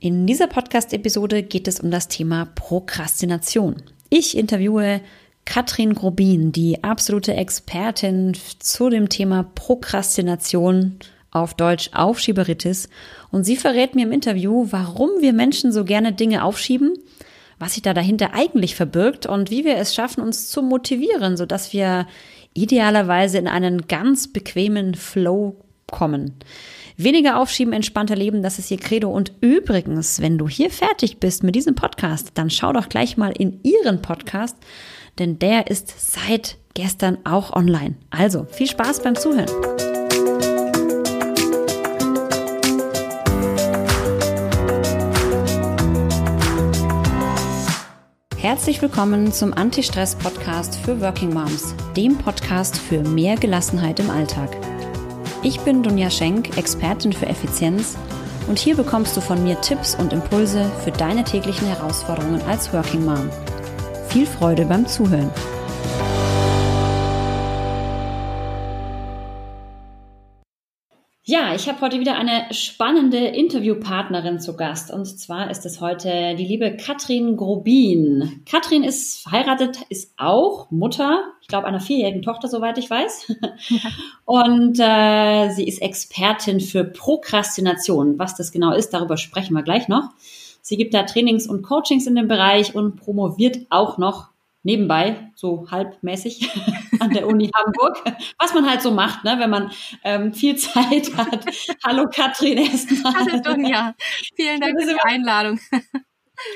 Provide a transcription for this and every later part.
In dieser Podcast-Episode geht es um das Thema Prokrastination. Ich interviewe Katrin Grobin, die absolute Expertin zu dem Thema Prokrastination, auf Deutsch Aufschieberitis. Und sie verrät mir im Interview, warum wir Menschen so gerne Dinge aufschieben, was sich da dahinter eigentlich verbirgt und wie wir es schaffen, uns zu motivieren, sodass wir idealerweise in einen ganz bequemen Flow kommen. Weniger aufschieben, entspannter leben, das ist ihr Credo. Und übrigens, wenn du hier fertig bist mit diesem Podcast, dann schau doch gleich mal in ihren Podcast, denn der ist seit gestern auch online. Also viel Spaß beim Zuhören. Herzlich willkommen zum Anti-Stress-Podcast für Working Moms, dem Podcast für mehr Gelassenheit im Alltag. Ich bin Dunja Schenk, Expertin für Effizienz und hier bekommst du von mir Tipps und Impulse für deine täglichen Herausforderungen als Working Mom. Viel Freude beim Zuhören. Ja, ich habe heute wieder eine spannende Interviewpartnerin zu Gast. Und zwar ist es heute die liebe Katrin Grobin. Katrin ist verheiratet, ist auch Mutter, ich glaube, einer vierjährigen Tochter, soweit ich weiß. Und äh, sie ist Expertin für Prokrastination. Was das genau ist, darüber sprechen wir gleich noch. Sie gibt da Trainings und Coachings in dem Bereich und promoviert auch noch nebenbei, so halbmäßig an der Uni Hamburg, was man halt so macht, ne, wenn man ähm, viel Zeit hat. Hallo Katrin erstmal. Hallo Dunja, vielen Dank für die Einladung.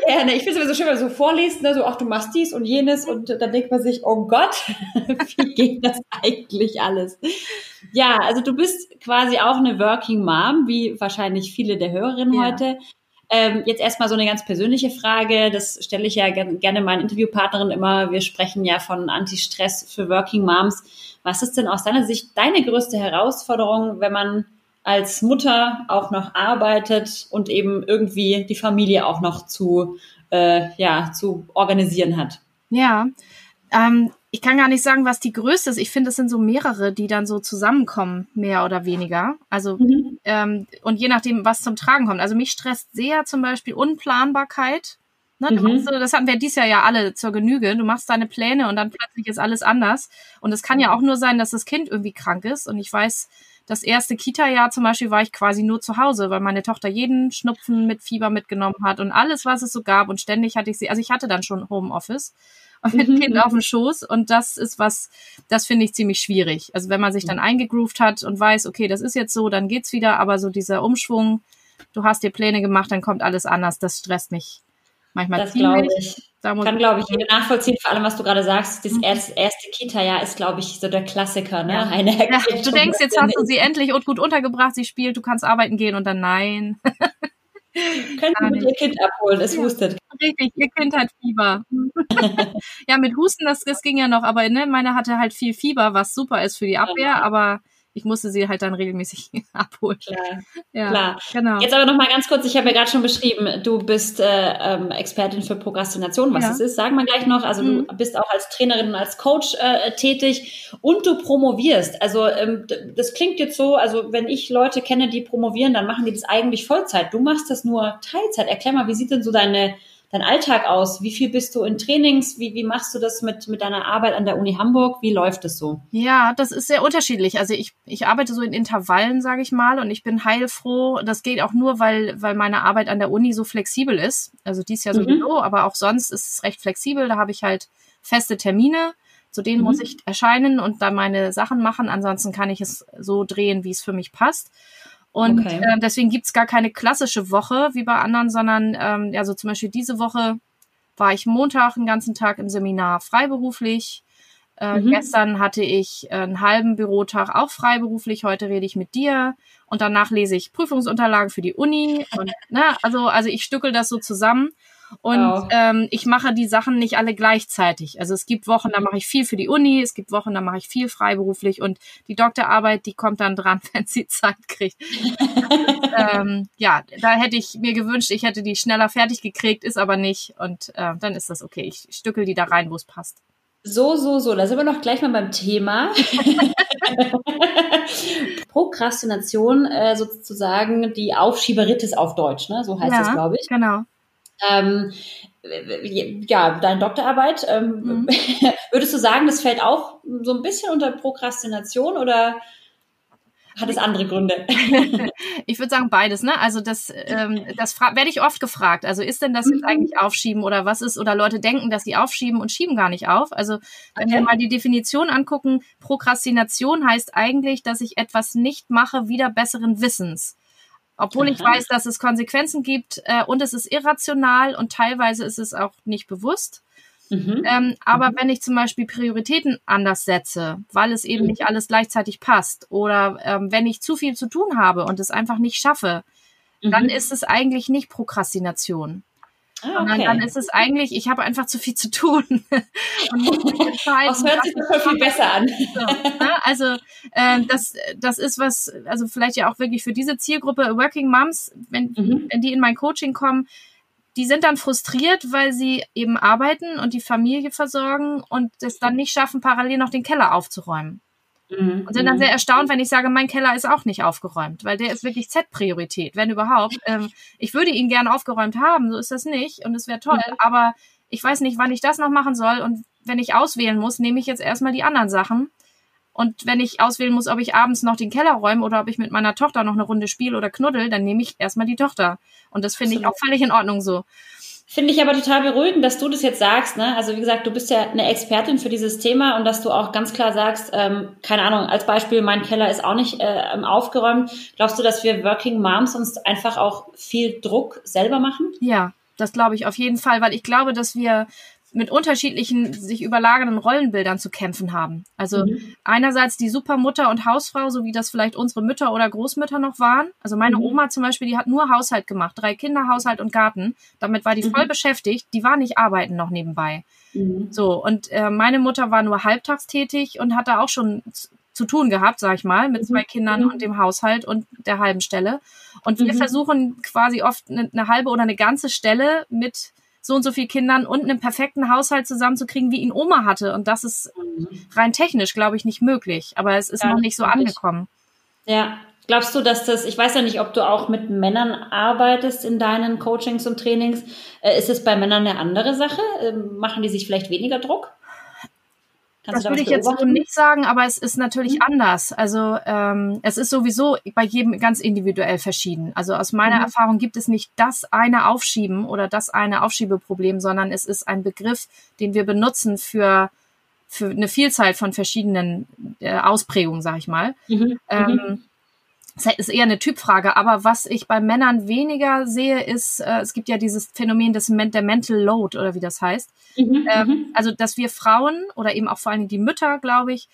Gerne. Ich finde es immer so schön, wenn du so vorliest, ne, so, ach, du machst dies und jenes und dann denkt man sich, oh Gott, wie geht das eigentlich alles? Ja, also du bist quasi auch eine Working Mom, wie wahrscheinlich viele der Hörerinnen ja. heute. Ähm, jetzt erstmal so eine ganz persönliche Frage. Das stelle ich ja gerne meinen Interviewpartnerinnen immer. Wir sprechen ja von Anti-Stress für Working Moms. Was ist denn aus deiner Sicht deine größte Herausforderung, wenn man als Mutter auch noch arbeitet und eben irgendwie die Familie auch noch zu, äh, ja, zu organisieren hat? Ja, ähm, ich kann gar nicht sagen, was die größte ist. Ich finde, es sind so mehrere, die dann so zusammenkommen, mehr oder weniger. Also, mhm. ähm, und je nachdem, was zum Tragen kommt. Also mich stresst sehr zum Beispiel Unplanbarkeit. Ne, mhm. du, das hatten wir dieses Jahr ja alle zur Genüge. Du machst deine Pläne und dann plötzlich ist alles anders. Und es kann ja auch nur sein, dass das Kind irgendwie krank ist. Und ich weiß, das erste Kita-Jahr zum Beispiel war ich quasi nur zu Hause, weil meine Tochter jeden Schnupfen mit Fieber mitgenommen hat und alles, was es so gab. Und ständig hatte ich sie, also ich hatte dann schon Homeoffice mit mhm. Kind auf dem Schoß. Und das ist was, das finde ich ziemlich schwierig. Also wenn man sich dann eingegroovt hat und weiß, okay, das ist jetzt so, dann geht's wieder, aber so dieser Umschwung, du hast dir Pläne gemacht, dann kommt alles anders, das stresst mich manchmal das glaube ich. Da Kann, glaube ich, jeder nachvollziehen, vor allem, was du gerade sagst. Das mhm. erste, erste Kita-Jahr ist, glaube ich, so der Klassiker, ne? Ja. Eine ja, du denkst, jetzt hast du sie endlich gut untergebracht, sie spielt, du kannst arbeiten gehen und dann nein. Können Sie mit Ihr Kind abholen, es ja, hustet. Richtig, Ihr Kind hat Fieber. ja, mit Husten, das, das ging ja noch, aber ne, meine hatte halt viel Fieber, was super ist für die Abwehr, aber ich musste sie halt dann regelmäßig abholen. Klar, ja, klar. Genau. Jetzt aber noch mal ganz kurz, ich habe ja gerade schon beschrieben, du bist äh, ähm, Expertin für Prokrastination, was ja. das ist, sagen wir gleich noch. Also mhm. du bist auch als Trainerin und als Coach äh, tätig und du promovierst. Also ähm, das klingt jetzt so, also wenn ich Leute kenne, die promovieren, dann machen die das eigentlich Vollzeit. Du machst das nur Teilzeit. Erklär mal, wie sieht denn so deine dein Alltag aus? Wie viel bist du in Trainings? Wie, wie machst du das mit, mit deiner Arbeit an der Uni Hamburg? Wie läuft es so? Ja, das ist sehr unterschiedlich. Also ich, ich arbeite so in Intervallen, sage ich mal, und ich bin heilfroh. Das geht auch nur, weil, weil meine Arbeit an der Uni so flexibel ist. Also dies Jahr sowieso, mhm. aber auch sonst ist es recht flexibel. Da habe ich halt feste Termine. Zu denen mhm. muss ich erscheinen und dann meine Sachen machen. Ansonsten kann ich es so drehen, wie es für mich passt. Und okay. äh, deswegen gibt's gar keine klassische Woche wie bei anderen, sondern ähm, also zum Beispiel diese Woche war ich Montag den ganzen Tag im Seminar freiberuflich. Äh, mhm. Gestern hatte ich einen halben Bürotag auch freiberuflich. Heute rede ich mit dir und danach lese ich Prüfungsunterlagen für die Uni. Und, ne, also, also ich stückel das so zusammen. Und wow. ähm, ich mache die Sachen nicht alle gleichzeitig. Also es gibt Wochen, da mache ich viel für die Uni, es gibt Wochen, da mache ich viel freiberuflich und die Doktorarbeit, die kommt dann dran, wenn sie Zeit kriegt. ähm, ja, da hätte ich mir gewünscht, ich hätte die schneller fertig gekriegt, ist aber nicht. Und äh, dann ist das okay. Ich stückel die da rein, wo es passt. So, so, so. Da sind wir noch gleich mal beim Thema. Prokrastination, äh, sozusagen die Aufschieberitis auf Deutsch, ne? So heißt ja, das, glaube ich. Genau. Ähm, ja, deine Doktorarbeit, ähm, mhm. würdest du sagen, das fällt auch so ein bisschen unter Prokrastination oder hat es andere Gründe? ich würde sagen beides, ne? Also das, ähm, das werde ich oft gefragt. Also ist denn das jetzt mhm. eigentlich Aufschieben oder was ist? Oder Leute denken, dass sie aufschieben und schieben gar nicht auf. Also wenn okay. wir mal die Definition angucken, Prokrastination heißt eigentlich, dass ich etwas nicht mache, wieder besseren Wissens. Obwohl Aha. ich weiß, dass es Konsequenzen gibt äh, und es ist irrational und teilweise ist es auch nicht bewusst. Mhm. Ähm, aber mhm. wenn ich zum Beispiel Prioritäten anders setze, weil es eben mhm. nicht alles gleichzeitig passt, oder ähm, wenn ich zu viel zu tun habe und es einfach nicht schaffe, dann mhm. ist es eigentlich nicht Prokrastination. Ah, okay. dann ist es eigentlich, ich habe einfach zu viel zu tun. und muss mich entscheiden, das hört sich doch viel besser an. So, ne? Also äh, das, das ist was, also vielleicht ja auch wirklich für diese Zielgruppe Working Moms, wenn, mhm. wenn die in mein Coaching kommen, die sind dann frustriert, weil sie eben arbeiten und die Familie versorgen und es dann nicht schaffen, parallel noch den Keller aufzuräumen. Mhm. Und sind dann sehr erstaunt, wenn ich sage, mein Keller ist auch nicht aufgeräumt, weil der ist wirklich Z-Priorität, wenn überhaupt. Ähm, ich würde ihn gern aufgeräumt haben, so ist das nicht und es wäre toll, mhm. aber ich weiß nicht, wann ich das noch machen soll und wenn ich auswählen muss, nehme ich jetzt erstmal die anderen Sachen. Und wenn ich auswählen muss, ob ich abends noch den Keller räume oder ob ich mit meiner Tochter noch eine Runde spiele oder knuddel, dann nehme ich erstmal die Tochter. Und das finde ich auch völlig in Ordnung so. Finde ich aber total beruhigend, dass du das jetzt sagst. Ne? Also wie gesagt, du bist ja eine Expertin für dieses Thema und dass du auch ganz klar sagst, ähm, keine Ahnung, als Beispiel, mein Keller ist auch nicht äh, aufgeräumt. Glaubst du, dass wir Working Moms uns einfach auch viel Druck selber machen? Ja, das glaube ich auf jeden Fall, weil ich glaube, dass wir mit unterschiedlichen sich überlagernden Rollenbildern zu kämpfen haben. Also mhm. einerseits die Supermutter und Hausfrau, so wie das vielleicht unsere Mütter oder Großmütter noch waren. Also meine mhm. Oma zum Beispiel, die hat nur Haushalt gemacht, drei Kinder, Haushalt und Garten. Damit war die mhm. voll beschäftigt. Die war nicht arbeiten noch nebenbei. Mhm. So und äh, meine Mutter war nur halbtags tätig und hatte auch schon zu tun gehabt, sag ich mal, mit zwei mhm. Kindern mhm. und dem Haushalt und der halben Stelle. Und wir versuchen quasi oft eine, eine halbe oder eine ganze Stelle mit so und so viel Kindern und einen perfekten Haushalt zusammenzukriegen, wie ihn Oma hatte. Und das ist mhm. rein technisch, glaube ich, nicht möglich. Aber es ist ja, noch nicht so angekommen. Ja. Glaubst du, dass das, ich weiß ja nicht, ob du auch mit Männern arbeitest in deinen Coachings und Trainings. Äh, ist es bei Männern eine andere Sache? Ähm, machen die sich vielleicht weniger Druck? Kannst das da würde ich jetzt so nicht sagen, aber es ist natürlich mhm. anders. Also ähm, es ist sowieso bei jedem ganz individuell verschieden. Also aus meiner mhm. Erfahrung gibt es nicht das eine Aufschieben oder das eine Aufschiebeproblem, sondern es ist ein Begriff, den wir benutzen für für eine Vielzahl von verschiedenen äh, Ausprägungen, sag ich mal. Mhm. Ähm, mhm ist eher eine Typfrage, aber was ich bei Männern weniger sehe, ist, äh, es gibt ja dieses Phänomen des der Mental Load oder wie das heißt. Mhm, ähm, mhm. also, dass wir Frauen oder eben auch vor allen Dingen die Mütter, glaube ich,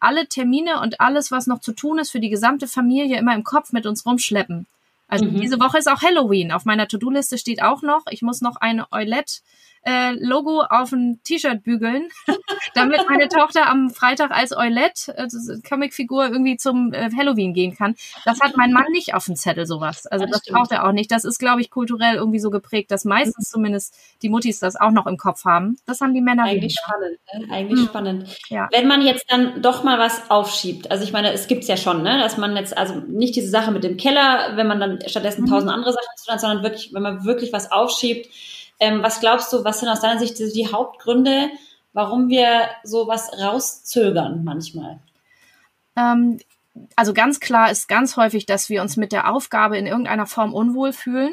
alle Termine und alles, was noch zu tun ist für die gesamte Familie, immer im Kopf mit uns rumschleppen. Also mhm. diese Woche ist auch Halloween. Auf meiner To-Do-Liste steht auch noch, ich muss noch eine Eulette äh, Logo auf ein T-Shirt bügeln, damit meine Tochter am Freitag als Eulette, also Comicfigur, irgendwie zum äh, Halloween gehen kann. Das hat mein Mann nicht auf dem Zettel, sowas. Also das, das braucht er auch nicht. Das ist, glaube ich, kulturell irgendwie so geprägt, dass meistens zumindest die Muttis das auch noch im Kopf haben. Das haben die Männer Eigentlich weniger. spannend, ne? Eigentlich hm. spannend. Ja. Wenn man jetzt dann doch mal was aufschiebt, also ich meine, es gibt's ja schon, ne, dass man jetzt, also nicht diese Sache mit dem Keller, wenn man dann stattdessen mhm. tausend andere Sachen zu tun hat, sondern wirklich, wenn man wirklich was aufschiebt, ähm, was glaubst du, was sind aus deiner Sicht die Hauptgründe, warum wir sowas rauszögern manchmal? Ähm, also ganz klar ist ganz häufig, dass wir uns mit der Aufgabe in irgendeiner Form unwohl fühlen.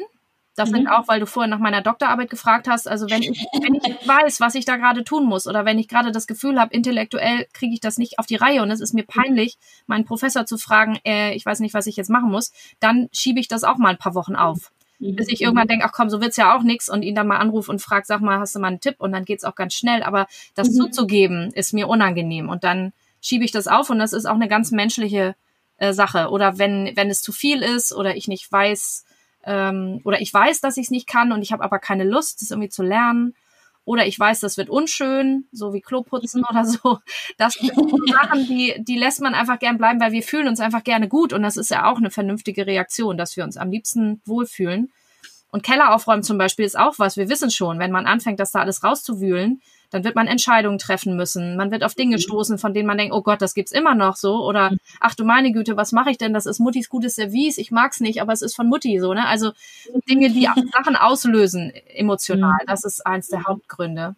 Das mhm. sind auch, weil du vorhin nach meiner Doktorarbeit gefragt hast. Also wenn ich, wenn ich weiß, was ich da gerade tun muss oder wenn ich gerade das Gefühl habe, intellektuell kriege ich das nicht auf die Reihe und es ist mir peinlich, meinen Professor zu fragen, äh, ich weiß nicht, was ich jetzt machen muss, dann schiebe ich das auch mal ein paar Wochen auf. Mhm. Bis ich irgendwann denke, ach komm, so wird's ja auch nix und ihn dann mal anrufe und frage, sag mal, hast du mal einen Tipp? Und dann geht's auch ganz schnell. Aber das mhm. zuzugeben, ist mir unangenehm. Und dann schiebe ich das auf und das ist auch eine ganz menschliche äh, Sache. Oder wenn, wenn es zu viel ist oder ich nicht weiß, ähm, oder ich weiß, dass ich es nicht kann und ich habe aber keine Lust, das irgendwie zu lernen oder ich weiß, das wird unschön, so wie Kloputzen oder so. Das sind Sachen, die, die lässt man einfach gern bleiben, weil wir fühlen uns einfach gerne gut und das ist ja auch eine vernünftige Reaktion, dass wir uns am liebsten wohlfühlen. Und Keller aufräumen zum Beispiel ist auch was. Wir wissen schon, wenn man anfängt, das da alles rauszuwühlen, dann wird man Entscheidungen treffen müssen. Man wird auf Dinge mhm. stoßen, von denen man denkt, oh Gott, das gibt's immer noch so. Oder, mhm. ach du meine Güte, was mache ich denn? Das ist Muttis gutes Service, ich mag's nicht, aber es ist von Mutti so, ne? Also Dinge, die Sachen auslösen emotional, mhm. das ist eins der Hauptgründe.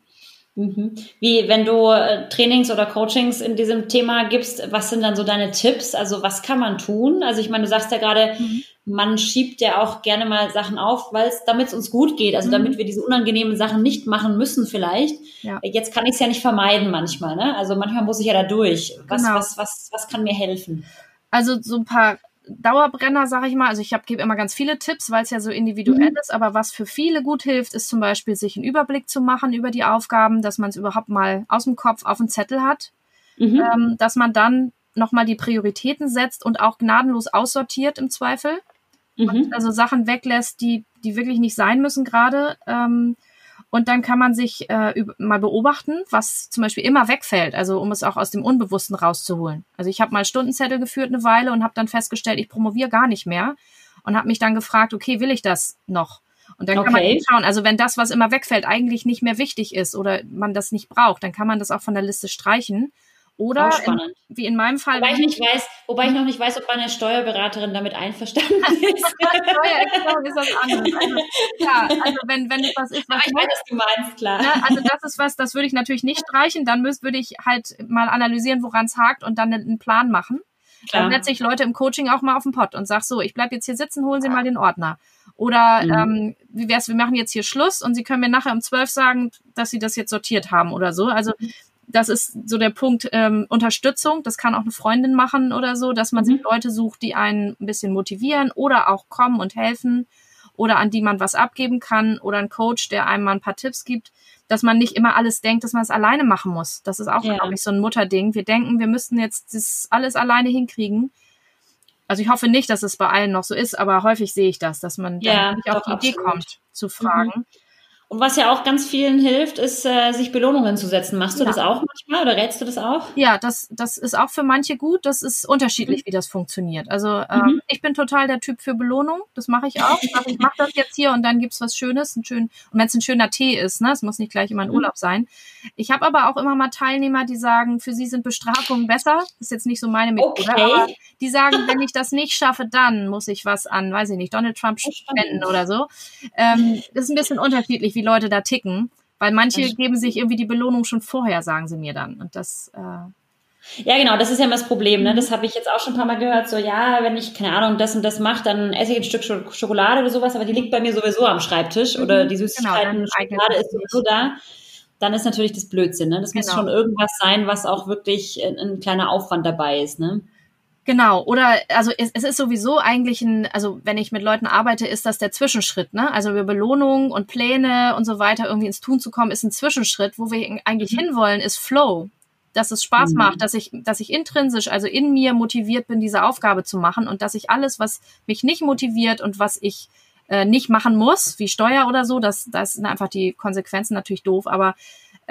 Mhm. Wie, wenn du äh, Trainings oder Coachings in diesem Thema gibst, was sind dann so deine Tipps? Also was kann man tun? Also ich meine, du sagst ja gerade, mhm. Man schiebt ja auch gerne mal Sachen auf, weil es, damit es uns gut geht, also mhm. damit wir diese unangenehmen Sachen nicht machen müssen vielleicht. Ja. Jetzt kann ich es ja nicht vermeiden manchmal, ne? Also manchmal muss ich ja da durch. Was, genau. was, was, was kann mir helfen? Also so ein paar Dauerbrenner, sage ich mal. Also ich gebe immer ganz viele Tipps, weil es ja so individuell mhm. ist. Aber was für viele gut hilft, ist zum Beispiel, sich einen Überblick zu machen über die Aufgaben, dass man es überhaupt mal aus dem Kopf auf den Zettel hat. Mhm. Ähm, dass man dann nochmal die Prioritäten setzt und auch gnadenlos aussortiert im Zweifel. Mhm. Also Sachen weglässt, die, die wirklich nicht sein müssen gerade. Ähm, und dann kann man sich äh, mal beobachten, was zum Beispiel immer wegfällt, also um es auch aus dem Unbewussten rauszuholen. Also ich habe mal Stundenzettel geführt eine Weile und habe dann festgestellt, ich promoviere gar nicht mehr und habe mich dann gefragt, okay, will ich das noch? Und dann kann okay. man schauen, also wenn das, was immer wegfällt, eigentlich nicht mehr wichtig ist oder man das nicht braucht, dann kann man das auch von der Liste streichen oder in, wie in meinem Fall. Wobei ich nicht weiß, wobei ich noch nicht weiß, ob meine Steuerberaterin damit einverstanden ist. Steuererklärung ist was anderes. Also, ja, also wenn, wenn es was ist, was. Aber ich weiß, was du meinst, klar. Ne, also das ist was, das würde ich natürlich nicht streichen. Dann müsste, würde ich halt mal analysieren, woran es hakt und dann einen Plan machen. Klar. Dann setze ich Leute im Coaching auch mal auf den Pott und sag so, ich bleib jetzt hier sitzen, holen Sie mal den Ordner. Oder mhm. ähm, wie wär's, wir machen jetzt hier Schluss und Sie können mir nachher um zwölf sagen, dass Sie das jetzt sortiert haben oder so. Also das ist so der Punkt ähm, Unterstützung. Das kann auch eine Freundin machen oder so, dass man mhm. sich Leute sucht, die einen ein bisschen motivieren oder auch kommen und helfen oder an die man was abgeben kann oder ein Coach, der einem mal ein paar Tipps gibt, dass man nicht immer alles denkt, dass man es alleine machen muss. Das ist auch, ja. glaube ich, so ein Mutterding. Wir denken, wir müssten jetzt das alles alleine hinkriegen. Also ich hoffe nicht, dass es bei allen noch so ist, aber häufig sehe ich das, dass man ja, nicht auf die absolut. Idee kommt zu fragen. Mhm. Und was ja auch ganz vielen hilft, ist, äh, sich Belohnungen zu setzen. Machst du ja. das auch manchmal oder rätst du das auch? Ja, das, das ist auch für manche gut. Das ist unterschiedlich, mhm. wie das funktioniert. Also ähm, mhm. ich bin total der Typ für Belohnung. Das mache ich auch. Ich, mache das jetzt hier und dann gibt's was Schönes. Ein schön, und wenn es ein schöner Tee ist, ne, es muss nicht gleich immer ein mhm. Urlaub sein. Ich habe aber auch immer mal Teilnehmer, die sagen, für sie sind Bestrafungen besser. Das ist jetzt nicht so meine Methode, okay. aber die sagen, wenn ich das nicht schaffe, dann muss ich was an, weiß ich nicht, Donald Trump spenden oder so. Ähm, das ist ein bisschen unterschiedlich, wie Leute da ticken, weil manche geben sich irgendwie die Belohnung schon vorher, sagen sie mir dann. Und das. Äh, ja, genau, das ist ja immer das Problem. Ne? Das habe ich jetzt auch schon ein paar Mal gehört. So, ja, wenn ich, keine Ahnung, das und das mache, dann esse ich ein Stück Schokolade oder sowas, aber die liegt bei mir sowieso am Schreibtisch mhm. oder die genau, Süßigkeiten, genau, Schokolade ist sowieso da. Dann ist natürlich das Blödsinn. Ne? Das genau. muss schon irgendwas sein, was auch wirklich ein, ein kleiner Aufwand dabei ist. Ne? Genau, oder also es, es ist sowieso eigentlich ein, also wenn ich mit Leuten arbeite, ist das der Zwischenschritt, ne? Also über Belohnungen und Pläne und so weiter irgendwie ins Tun zu kommen, ist ein Zwischenschritt. Wo wir eigentlich mhm. hinwollen, ist Flow. Dass es Spaß mhm. macht, dass ich, dass ich intrinsisch, also in mir motiviert bin, diese Aufgabe zu machen und dass ich alles, was mich nicht motiviert und was ich äh, nicht machen muss, wie Steuer oder so, das, das sind einfach die Konsequenzen natürlich doof, aber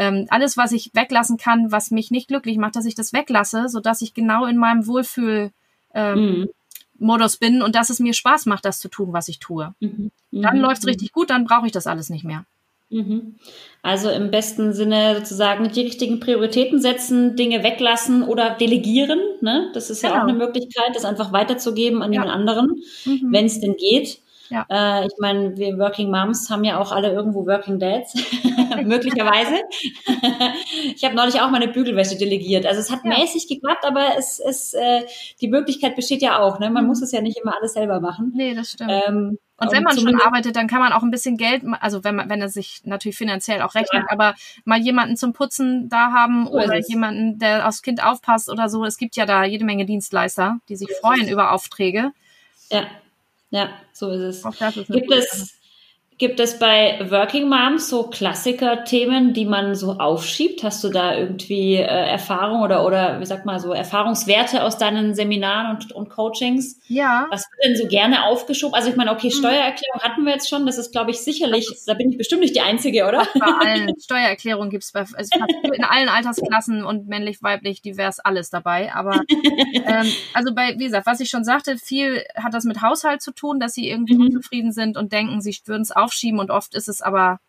ähm, alles, was ich weglassen kann, was mich nicht glücklich macht, dass ich das weglasse, so dass ich genau in meinem Wohlfühl ähm, mhm. Modus bin und dass es mir Spaß macht, das zu tun, was ich tue. Mhm. Mhm. Dann läuft's richtig gut, dann brauche ich das alles nicht mehr. Mhm. Also im besten Sinne sozusagen die richtigen Prioritäten setzen, Dinge weglassen oder delegieren. Ne? Das ist genau. ja auch genau. eine Möglichkeit, das einfach weiterzugeben an ja. jemand anderen, mhm. wenn es denn geht. Ja. Äh, ich meine, wir Working Moms haben ja auch alle irgendwo Working Dads, möglicherweise. ich habe neulich auch meine Bügelwäsche delegiert. Also es hat ja. mäßig geklappt, aber es, es äh, die Möglichkeit besteht ja auch. Ne? Man mhm. muss es ja nicht immer alles selber machen. Nee, das stimmt. Ähm, und wenn man schon arbeitet, dann kann man auch ein bisschen Geld, also wenn man, wenn er sich natürlich finanziell auch rechnet, ja. aber mal jemanden zum Putzen da haben so oder jemanden, der aufs Kind aufpasst oder so. Es gibt ja da jede Menge Dienstleister, die sich freuen über Aufträge. Ja. Ja, so ist es. Gibt es Gibt es bei Working Moms so Klassiker-Themen, die man so aufschiebt? Hast du da irgendwie äh, Erfahrung oder, oder wie sagt man so Erfahrungswerte aus deinen Seminaren und, und Coachings? Ja. Was wird denn so gerne aufgeschoben? Also ich meine, okay, hm. Steuererklärung hatten wir jetzt schon. Das ist, glaube ich, sicherlich, da bin ich bestimmt nicht die Einzige, oder? Bei allen Steuererklärungen gibt es also in allen Altersklassen und männlich, weiblich, divers, alles dabei. Aber ähm, also bei, wie gesagt, was ich schon sagte, viel hat das mit Haushalt zu tun, dass sie irgendwie mhm. unzufrieden sind und denken, sie würden es auf aufschieben und oft ist es aber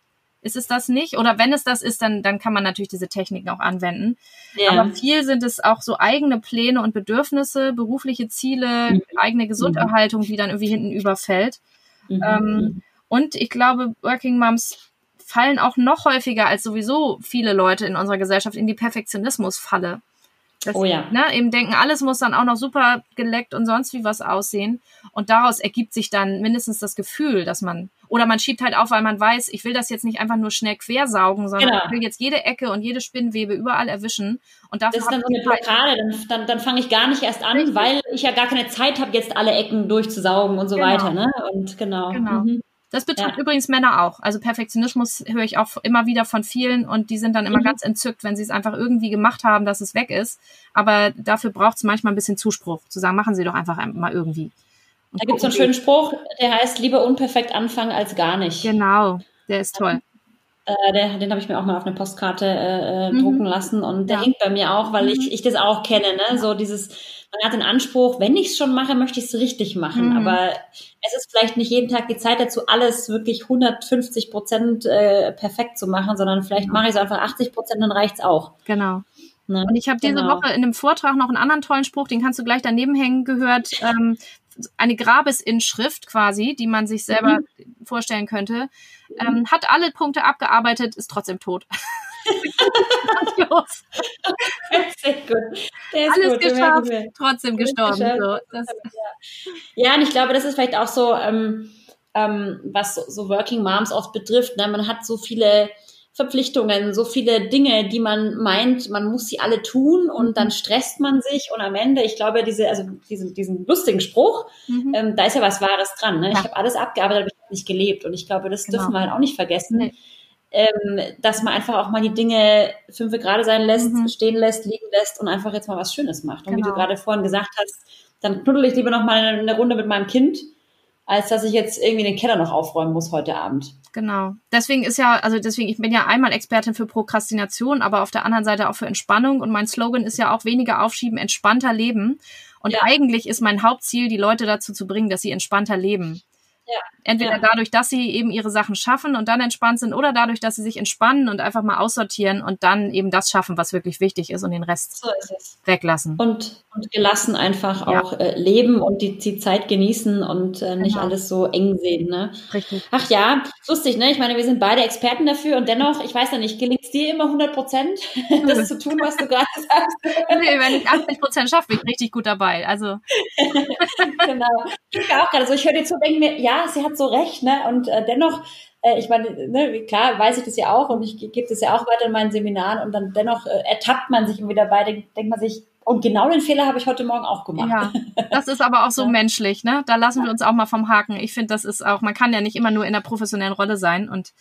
ist es das nicht. Oder wenn es das ist, dann, dann kann man natürlich diese Techniken auch anwenden. Ja. Aber viel sind es auch so eigene Pläne und Bedürfnisse, berufliche Ziele, mhm. eigene Gesunderhaltung, die dann irgendwie hinten überfällt. Mhm. Ähm, und ich glaube, Working Moms fallen auch noch häufiger als sowieso viele Leute in unserer Gesellschaft in die Perfektionismusfalle. Das, oh ja. Ne, eben denken, alles muss dann auch noch super geleckt und sonst wie was aussehen. Und daraus ergibt sich dann mindestens das Gefühl, dass man, oder man schiebt halt auf, weil man weiß, ich will das jetzt nicht einfach nur schnell quersaugen, sondern genau. ich will jetzt jede Ecke und jede Spinnwebe überall erwischen. Und dafür das ist dann so eine Blockade, dann, dann, dann fange ich gar nicht erst an, Richtig. weil ich ja gar keine Zeit habe, jetzt alle Ecken durchzusaugen und so genau. weiter. Ne? Und genau. genau. Mhm. Das betrifft ja. übrigens Männer auch. Also Perfektionismus höre ich auch immer wieder von vielen und die sind dann immer mhm. ganz entzückt, wenn sie es einfach irgendwie gemacht haben, dass es weg ist. Aber dafür braucht es manchmal ein bisschen Zuspruch, zu sagen, machen Sie doch einfach mal irgendwie. Und da gibt es einen schönen Spruch, der heißt, lieber unperfekt anfangen als gar nicht. Genau, der ist toll. Äh, der, den habe ich mir auch mal auf eine Postkarte äh, äh mhm. drucken lassen und der ja. hängt bei mir auch, weil mhm. ich, ich das auch kenne, ne? So dieses, man hat den Anspruch, wenn ich es schon mache, möchte ich es richtig machen. Mhm. Aber es ist vielleicht nicht jeden Tag die Zeit dazu, alles wirklich 150 Prozent äh, perfekt zu machen, sondern vielleicht mache ich es einfach 80 Prozent, dann reicht's auch. Genau. Ne? Und ich habe diese genau. Woche in einem Vortrag noch einen anderen tollen Spruch, den kannst du gleich daneben hängen, gehört. Ähm, eine Grabesinschrift quasi, die man sich selber mhm. vorstellen könnte. Ähm, hat alle Punkte abgearbeitet, ist trotzdem tot. los. Sehr gut. Der ist Alles gut, geschafft, trotzdem gestorben. So, ja. und ich glaube, das ist vielleicht auch so, ähm, ähm, was so, so, Working Moms oft betrifft. Ne? Man hat so viele Verpflichtungen, so viele Dinge, die man meint, man muss sie alle tun und mhm. dann stresst man sich und am Ende, ich glaube, diese, also diesen, diesen lustigen Spruch, mhm. ähm, da ist ja was Wahres dran. Ne? Ja. Ich habe alles abgearbeitet, aber ich habe nicht gelebt und ich glaube, das genau. dürfen wir halt auch nicht vergessen. Nee ähm, dass man einfach auch mal die Dinge fünf gerade sein lässt, mhm. stehen lässt, liegen lässt und einfach jetzt mal was Schönes macht. Und genau. wie du genau. gerade vorhin gesagt hast, dann knuddel ich lieber noch mal eine, eine Runde mit meinem Kind, als dass ich jetzt irgendwie den Keller noch aufräumen muss heute Abend. Genau. Deswegen ist ja, also deswegen, ich bin ja einmal Expertin für Prokrastination, aber auf der anderen Seite auch für Entspannung. Und mein Slogan ist ja auch weniger aufschieben, entspannter leben. Und ja. eigentlich ist mein Hauptziel, die Leute dazu zu bringen, dass sie entspannter leben. Ja. Entweder ja. dadurch, dass sie eben ihre Sachen schaffen und dann entspannt sind oder dadurch, dass sie sich entspannen und einfach mal aussortieren und dann eben das schaffen, was wirklich wichtig ist und den Rest so weglassen. Und, und gelassen einfach ja. auch äh, leben und die, die Zeit genießen und äh, nicht genau. alles so eng sehen. Ne? Richtig. Ach ja, lustig, ne? Ich meine, wir sind beide Experten dafür und dennoch, ich weiß ja nicht, gelingt es dir immer 100 Prozent, das zu tun, was du gerade sagst? nee, wenn ich 80 Prozent schaffe, bin ich richtig gut dabei. Also. genau. Ich auch gerade so, ich höre dir zu, denke mir, ja, sie hat so recht, ne? Und äh, dennoch, äh, ich meine, ne, klar weiß ich das ja auch und ich gebe das ja auch weiter in meinen Seminaren und dann dennoch äh, ertappt man sich immer dabei, denkt, denkt man sich, und genau den Fehler habe ich heute Morgen auch gemacht. Ja, das ist aber auch so ja. menschlich, ne? Da lassen ja. wir uns auch mal vom Haken. Ich finde, das ist auch, man kann ja nicht immer nur in der professionellen Rolle sein und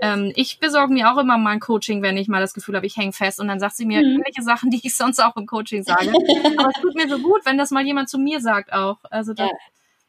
ähm, ich besorge mir auch immer mal ein Coaching, wenn ich mal das Gefühl habe, ich hänge fest und dann sagt sie mir mhm. ähnliche Sachen, die ich sonst auch im Coaching sage. aber es tut mir so gut, wenn das mal jemand zu mir sagt auch. Also das, ja.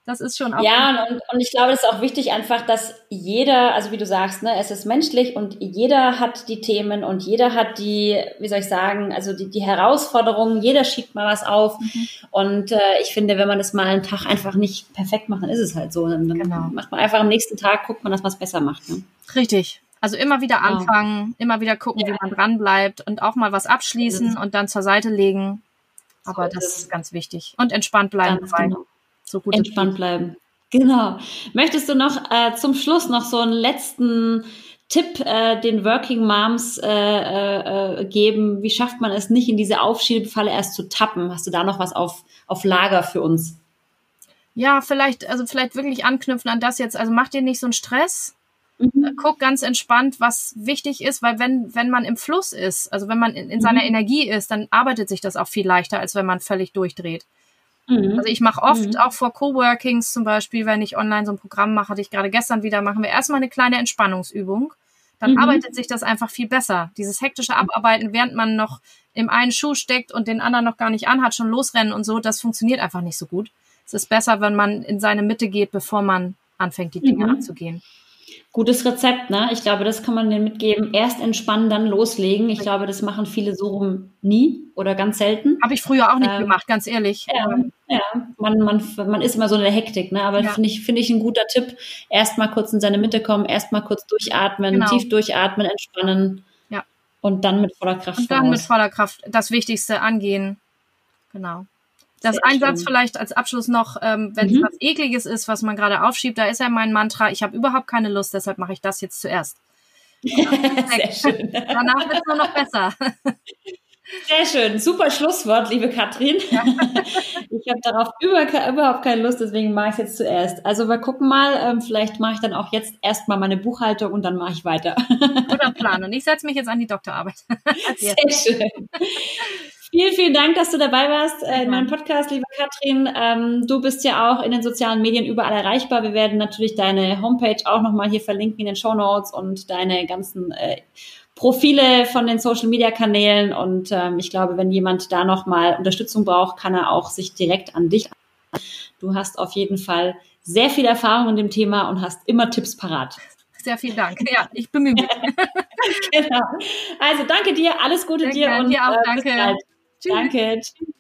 Das ist schon auch. Ja, und, und ich glaube, es ist auch wichtig einfach, dass jeder, also wie du sagst, ne, es ist menschlich und jeder hat die Themen und jeder hat die, wie soll ich sagen, also die, die Herausforderungen, jeder schiebt mal was auf. Mhm. Und äh, ich finde, wenn man das mal einen Tag einfach nicht perfekt macht, dann ist es halt so. Dann, dann genau. macht man einfach am nächsten Tag, guckt man, dass man es besser macht. Ne? Richtig. Also immer wieder anfangen, ja. immer wieder gucken, ja. wie man dran bleibt und auch mal was abschließen und dann zur Seite legen. Aber so das ist ganz wichtig. Und entspannt bleiben dabei. Genau so gut entspannt bleiben. Genau. Möchtest du noch äh, zum Schluss noch so einen letzten Tipp äh, den Working Moms äh, äh, geben? Wie schafft man es nicht, in diese Aufschiebefalle erst zu tappen? Hast du da noch was auf, auf Lager für uns? Ja, vielleicht, also vielleicht wirklich anknüpfen an das jetzt. Also mach dir nicht so einen Stress. Mhm. Äh, guck ganz entspannt, was wichtig ist, weil wenn, wenn man im Fluss ist, also wenn man in, in mhm. seiner Energie ist, dann arbeitet sich das auch viel leichter, als wenn man völlig durchdreht. Mhm. Also ich mache oft mhm. auch vor Coworkings zum Beispiel, wenn ich online so ein Programm mache, hatte ich gerade gestern wieder, machen wir erstmal eine kleine Entspannungsübung. Dann mhm. arbeitet sich das einfach viel besser. Dieses hektische Abarbeiten, während man noch im einen Schuh steckt und den anderen noch gar nicht anhat, schon losrennen und so, das funktioniert einfach nicht so gut. Es ist besser, wenn man in seine Mitte geht, bevor man anfängt, die Dinge mhm. anzugehen. Gutes Rezept, ne? Ich glaube, das kann man dir mitgeben. Erst entspannen, dann loslegen. Ich glaube, das machen viele so rum nie oder ganz selten. Habe ich früher auch nicht ähm, gemacht, ganz ehrlich. Ja, ja. Man, man, man ist immer so in der Hektik, ne? Aber ja. finde ich, finde ich ein guter Tipp. Erst mal kurz in seine Mitte kommen, erst mal kurz durchatmen, genau. tief durchatmen, entspannen. Ja. Und dann mit voller Kraft. Und dann voraus. mit voller Kraft das Wichtigste angehen. Genau. Das Sehr Einsatz schön. vielleicht als Abschluss noch, ähm, wenn es mhm. was Ekliges ist, was man gerade aufschiebt, da ist ja mein Mantra, ich habe überhaupt keine Lust, deshalb mache ich das jetzt zuerst. Sehr schön. Danach wird es nur noch besser. Sehr schön, super Schlusswort, liebe Katrin. Ja. Ich habe darauf über, überhaupt keine Lust, deswegen mache ich es jetzt zuerst. Also wir gucken mal, ähm, vielleicht mache ich dann auch jetzt erstmal meine Buchhaltung und dann mache ich weiter. Oder Plan. Und ich setze mich jetzt an die Doktorarbeit. Sehr schön. Vielen, vielen Dank, dass du dabei warst äh, in meinem Podcast, liebe Katrin. Ähm, du bist ja auch in den sozialen Medien überall erreichbar. Wir werden natürlich deine Homepage auch nochmal hier verlinken in den Show Notes und deine ganzen äh, Profile von den Social Media Kanälen. Und ähm, ich glaube, wenn jemand da nochmal Unterstützung braucht, kann er auch sich direkt an dich. Du hast auf jeden Fall sehr viel Erfahrung in dem Thema und hast immer Tipps parat. Sehr vielen Dank. Ja, ich bemühe mich. genau. Also danke dir, alles Gute sehr dir und dir auch, äh, danke. Danke. Tschüss.